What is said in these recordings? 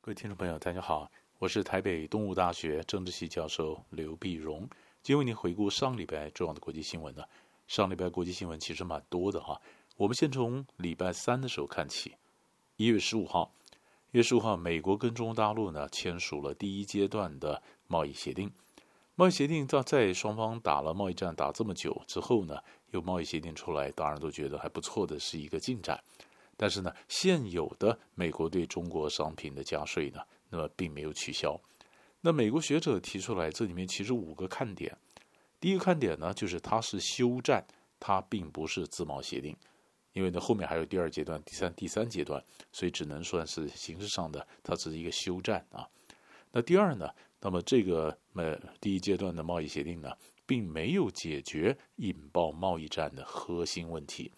各位听众朋友，大家好，我是台北东吴大学政治系教授刘碧荣，今天为您回顾上礼拜重要的国际新闻呢。上礼拜国际新闻其实蛮多的哈，我们先从礼拜三的时候看起。一月十五号，一月十五号，美国跟中国大陆呢签署了第一阶段的贸易协定。贸易协定到在双方打了贸易战打这么久之后呢，有贸易协定出来，当然都觉得还不错的是一个进展。但是呢，现有的美国对中国商品的加税呢，那么并没有取消。那美国学者提出来，这里面其实五个看点。第一个看点呢，就是它是休战，它并不是自贸协定，因为呢后面还有第二阶段、第三、第三阶段，所以只能算是形式上的，它只是一个休战啊。那第二呢，那么这个呃第一阶段的贸易协定呢，并没有解决引爆贸易战的核心问题。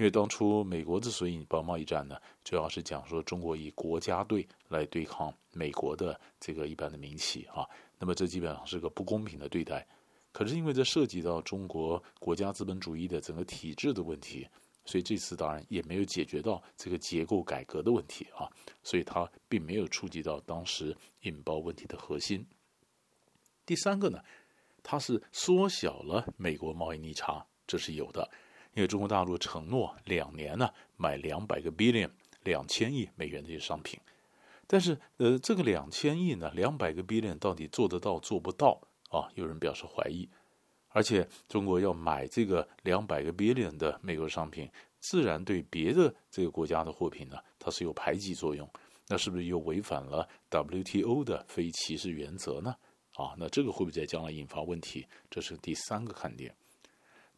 因为当初美国之所以引爆贸易战呢，主要是讲说中国以国家队来对抗美国的这个一般的民企啊，那么这基本上是个不公平的对待。可是因为这涉及到中国国家资本主义的整个体制的问题，所以这次当然也没有解决到这个结构改革的问题啊，所以它并没有触及到当时引爆问题的核心。第三个呢，它是缩小了美国贸易逆差，这是有的。因为中国大陆承诺两年呢买两百个 billion 两千亿美元这些商品，但是呃这个两千亿呢两百个 billion 到底做得到做不到啊？有人表示怀疑，而且中国要买这个两百个 billion 的美国商品，自然对别的这个国家的货品呢它是有排挤作用，那是不是又违反了 WTO 的非歧视原则呢？啊，那这个会不会在将来引发问题？这是第三个看点。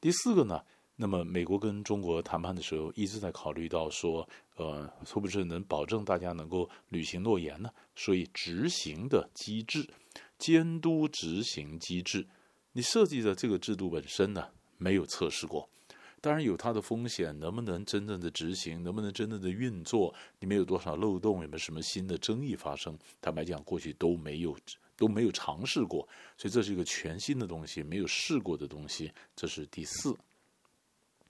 第四个呢？那么，美国跟中国谈判的时候，一直在考虑到说，呃，是不是能保证大家能够履行诺言呢？所以，执行的机制、监督执行机制，你设计的这个制度本身呢，没有测试过，当然有它的风险，能不能真正的执行，能不能真正的运作，里面有多少漏洞，有没有什么新的争议发生？坦白讲，过去都没有都没有尝试过，所以这是一个全新的东西，没有试过的东西，这是第四。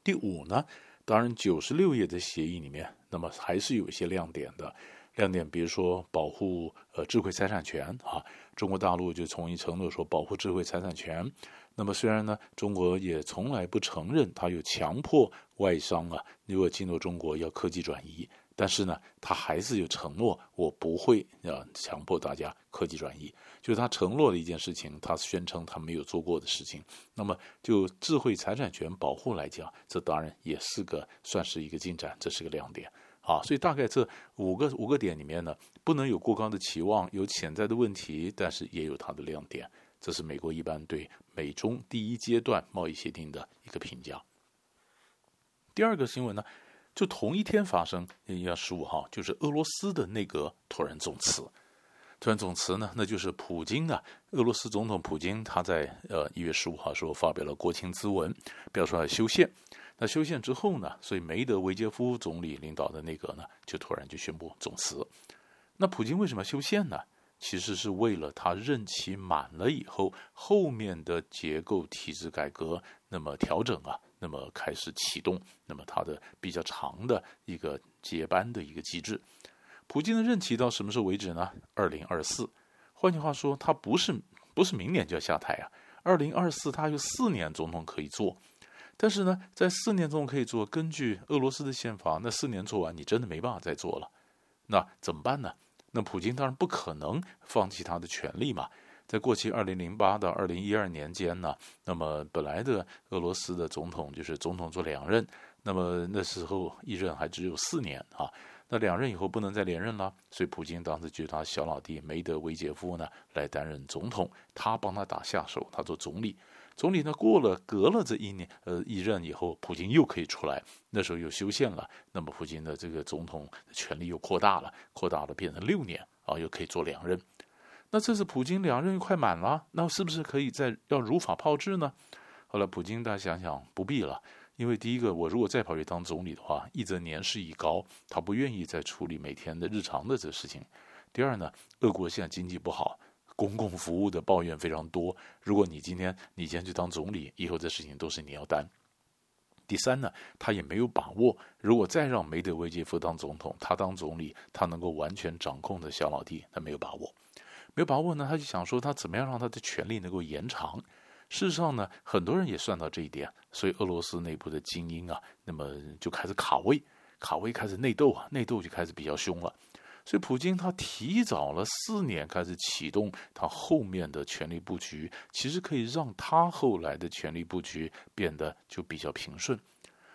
第五呢，当然九十六页的协议里面，那么还是有一些亮点的。亮点比如说保护呃智慧财产权啊，中国大陆就从一承诺说保护智慧财产权。那么虽然呢，中国也从来不承认它有强迫外商啊，如果进入中国要科技转移。但是呢，他还是有承诺，我不会啊强迫大家科技转移，就是他承诺的一件事情，他宣称他没有做过的事情。那么就智慧财产权保护来讲，这当然也是个算是一个进展，这是个亮点啊。所以大概这五个五个点里面呢，不能有过高的期望，有潜在的问题，但是也有它的亮点。这是美国一般对美中第一阶段贸易协定的一个评价。第二个新闻呢？就同一天发生，一月十五号，就是俄罗斯的内阁突然总辞。突然总辞呢，那就是普京啊，俄罗斯总统普京他在呃一月十五号时候发表了国情咨文，表示要修宪。那修宪之后呢，所以梅德韦杰夫总理领导的内阁呢，就突然就宣布总辞。那普京为什么要修宪呢？其实是为了他任期满了以后，后面的结构体制改革那么调整啊。那么开始启动，那么它的比较长的一个接班的一个机制。普京的任期到什么时候为止呢？二零二四。换句话说，他不是不是明年就要下台啊。二零二四他有四年总统可以做，但是呢，在四年总统可以做，根据俄罗斯的宪法，那四年做完你真的没办法再做了。那怎么办呢？那普京当然不可能放弃他的权利嘛。在过去二零零八到二零一二年间呢，那么本来的俄罗斯的总统就是总统做两任，那么那时候一任还只有四年啊，那两任以后不能再连任了，所以普京当时就他小老弟梅德韦杰夫呢来担任总统，他帮他打下手，他做总理，总理呢过了隔了这一年呃一任以后，普京又可以出来，那时候又修宪了，那么普京的这个总统权力又扩大了，扩大了变成六年啊，又可以做两任。那这次普京两任快满了，那是不是可以再要如法炮制呢？后来普京大家想想不必了，因为第一个，我如果再跑去当总理的话，一则年事已高，他不愿意再处理每天的日常的这个事情；第二呢，俄国现在经济不好，公共服务的抱怨非常多。如果你今天你先去当总理，以后这事情都是你要担。第三呢，他也没有把握，如果再让梅德韦杰夫当总统，他当总理，他能够完全掌控的小老弟，他没有把握。没有把握呢，他就想说他怎么样让他的权力能够延长。事实上呢，很多人也算到这一点，所以俄罗斯内部的精英啊，那么就开始卡位，卡位开始内斗啊，内斗就开始比较凶了。所以普京他提早了四年开始启动他后面的权力布局，其实可以让他后来的权力布局变得就比较平顺。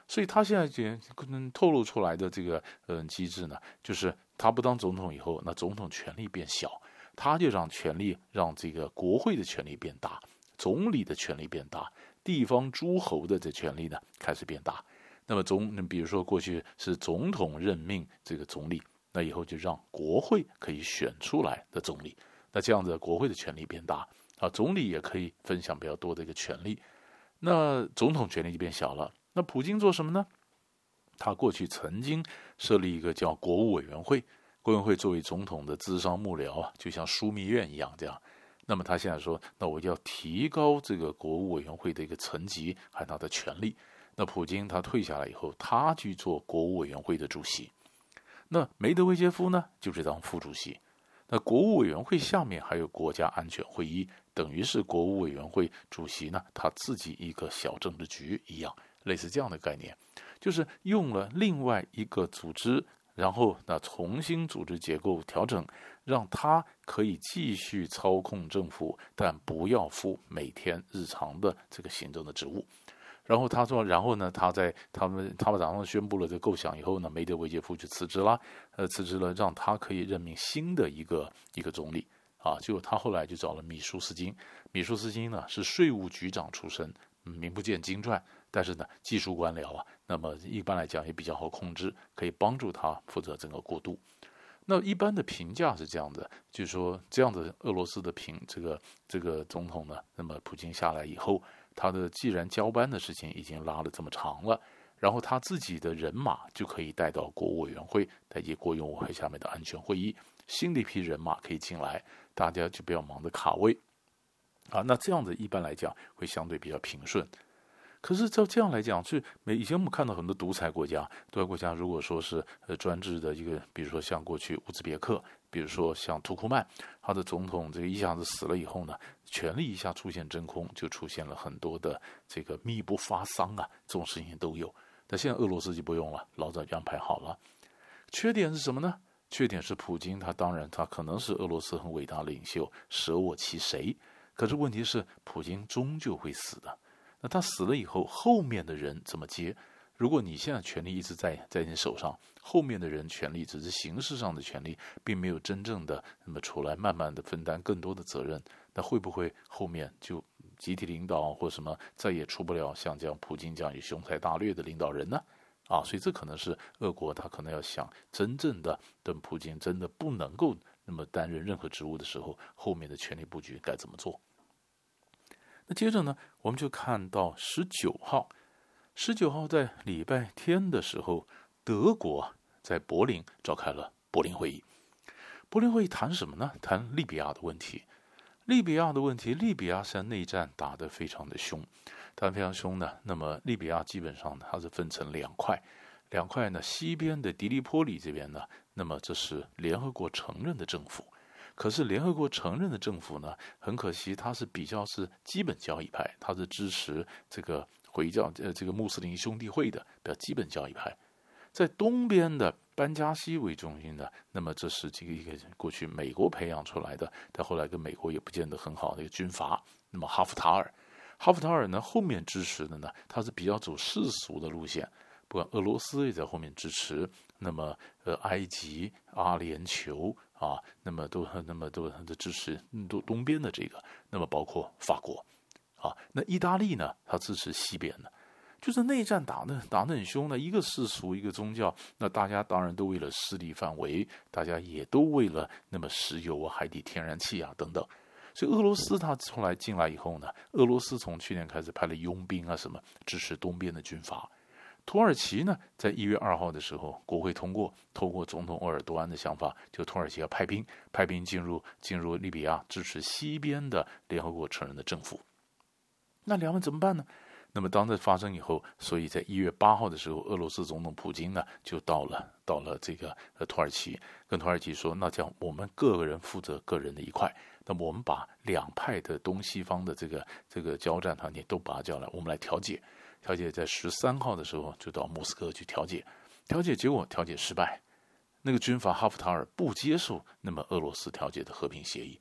所以他现在就可能透露出来的这个嗯机制呢，就是他不当总统以后，那总统权力变小，他就让权力让这个国会的权力变大，总理的权力变大，地方诸侯的这权力呢开始变大。那么总，比如说过去是总统任命这个总理。那以后就让国会可以选出来的总理，那这样子国会的权力变大啊，总理也可以分享比较多的一个权力，那总统权力就变小了。那普京做什么呢？他过去曾经设立一个叫国务委员会，国务委员会作为总统的咨商幕僚啊，就像枢密院一样这样。那么他现在说，那我要提高这个国务委员会的一个层级和他的权力。那普京他退下来以后，他去做国务委员会的主席。那梅德韦杰夫呢，就是当副主席。那国务委员会下面还有国家安全会议，等于是国务委员会主席呢，他自己一个小政治局一样，类似这样的概念，就是用了另外一个组织，然后那重新组织结构调整，让他可以继续操控政府，但不要负每天日常的这个行政的职务。然后他说，然后呢，他在他们他们早上宣布了这个构想以后呢，梅德韦杰夫就辞职了，呃，辞职了，让他可以任命新的一个一个总理啊。结果他后来就找了米舒斯金，米舒斯金呢是税务局长出身，名不见经传，但是呢技术官僚啊，那么一般来讲也比较好控制，可以帮助他负责整个过渡。那一般的评价是这样的，就是说这样的俄罗斯的评这个这个总统呢，那么普京下来以后。他的既然交班的事情已经拉了这么长了，然后他自己的人马就可以带到国务委员会，带进国务委员会下面的安全会议，新的一批人马可以进来，大家就不要忙着卡位，啊，那这样子一般来讲会相对比较平顺。可是照这样来讲，是每以前我们看到很多独裁国家，独裁国家如果说是呃专制的一个，比如说像过去乌兹别克。比如说像土库曼，他的总统这个一下子死了以后呢，权力一下出现真空，就出现了很多的这个密不发丧啊，这种事情都有。但现在俄罗斯就不用了，老早就安排好了。缺点是什么呢？缺点是普京，他当然他可能是俄罗斯很伟大的领袖，舍我其谁。可是问题是，普京终究会死的。那他死了以后，后面的人怎么接？如果你现在权力一直在在你手上，后面的人权力只是形式上的权力，并没有真正的那么出来，慢慢的分担更多的责任，那会不会后面就集体领导或什么再也出不了像这样普京这样有雄才大略的领导人呢？啊，所以这可能是俄国他可能要想真正的等普京真的不能够那么担任任何职务的时候，后面的权力布局该怎么做？那接着呢，我们就看到十九号。十九号在礼拜天的时候，德国在柏林召开了柏林会议。柏林会议谈什么呢？谈利比亚的问题。利比亚的问题，利比亚现在内战打得非常的凶，打得非常凶呢。那么利比亚基本上它是分成两块，两块呢，西边的迪利波里这边呢，那么这是联合国承认的政府。可是联合国承认的政府呢，很可惜它是比较是基本教义派，它是支持这个。回教呃，这个穆斯林兄弟会的比较基本教义派，在东边的班加西为中心的，那么这是这个一个过去美国培养出来的，但后来跟美国也不见得很好的一个军阀。那么哈夫塔尔，哈夫塔尔呢后面支持的呢，他是比较走世俗的路线，不管俄罗斯也在后面支持，那么呃埃及、阿联酋啊，那么都那么都都支持东东边的这个，那么包括法国。啊，那意大利呢？它支持西边的，就是内战打得打得很凶的，一个世俗，一个宗教。那大家当然都为了势力范围，大家也都为了那么石油啊、海底天然气啊等等。所以俄罗斯他后来进来以后呢，俄罗斯从去年开始派了佣兵啊什么支持东边的军阀。土耳其呢，在一月二号的时候，国会通过，透过总统鄂尔多安的想法，就土耳其要派兵，派兵进入进入利比亚，支持西边的联合国承认的政府。那两岸怎么办呢？那么当这发生以后，所以在一月八号的时候，俄罗斯总统普京呢就到了到了这个呃土耳其，跟土耳其说，那叫我们个人负责个人的一块，那么我们把两派的东西方的这个这个交战团体都把他叫来，我们来调解。调解在十三号的时候就到莫斯科去调解，调解结果调解失败，那个军阀哈夫塔尔不接受那么俄罗斯调解的和平协议，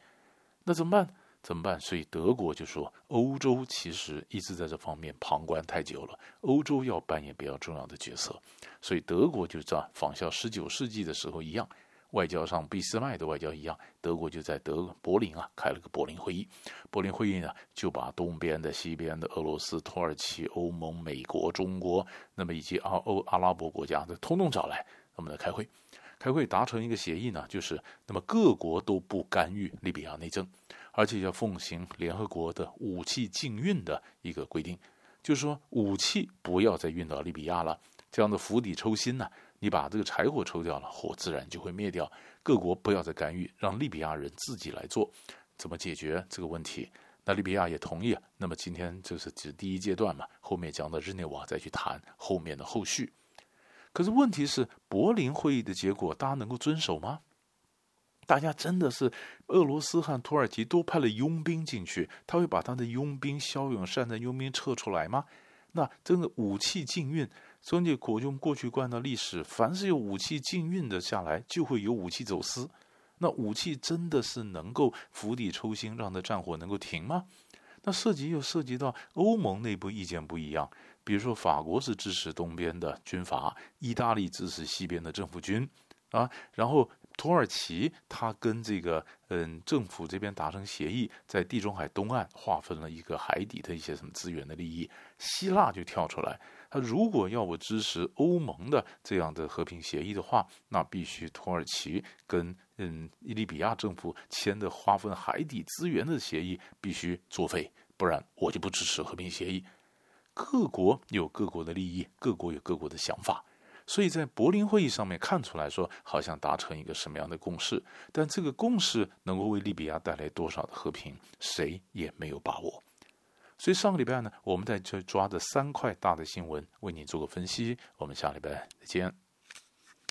那怎么办？怎么办？所以德国就说，欧洲其实一直在这方面旁观太久了，欧洲要扮演比较重要的角色。所以德国就这样仿效十九世纪的时候一样，外交上俾斯麦的外交一样，德国就在德柏林啊开了个柏林会议。柏林会议呢，就把东边的、西边的俄罗斯、土耳其、欧盟、美国、中国，那么以及阿欧阿拉伯国家的通通找来，我们来开会。开会达成一个协议呢，就是那么各国都不干预利比亚内政。而且要奉行联合国的武器禁运的一个规定，就是说武器不要再运到利比亚了。这样的釜底抽薪呢，你把这个柴火抽掉了，火自然就会灭掉。各国不要再干预，让利比亚人自己来做怎么解决这个问题。那利比亚也同意。那么今天就是指第一阶段嘛，后面讲到日内瓦再去谈后面的后续。可是问题是，柏林会议的结果大家能够遵守吗？大家真的是俄罗斯和土耳其都派了佣兵进去，他会把他的佣兵骁勇善战佣兵撤出来吗？那真的武器禁运，中间国用过去惯的历史，凡是有武器禁运的下来，就会有武器走私。那武器真的是能够釜底抽薪，让这战火能够停吗？那涉及又涉及到欧盟内部意见不一样，比如说法国是支持东边的军阀，意大利支持西边的政府军，啊，然后。土耳其，它跟这个嗯政府这边达成协议，在地中海东岸划分了一个海底的一些什么资源的利益。希腊就跳出来，他如果要我支持欧盟的这样的和平协议的话，那必须土耳其跟嗯伊利比亚政府签的划分海底资源的协议必须作废，不然我就不支持和平协议。各国有各国的利益，各国有各国的想法。所以在柏林会议上面看出来说，好像达成一个什么样的共识，但这个共识能够为利比亚带来多少的和平，谁也没有把握。所以上个礼拜呢，我们在这抓着三块大的新闻，为你做个分析。我们下礼拜再见。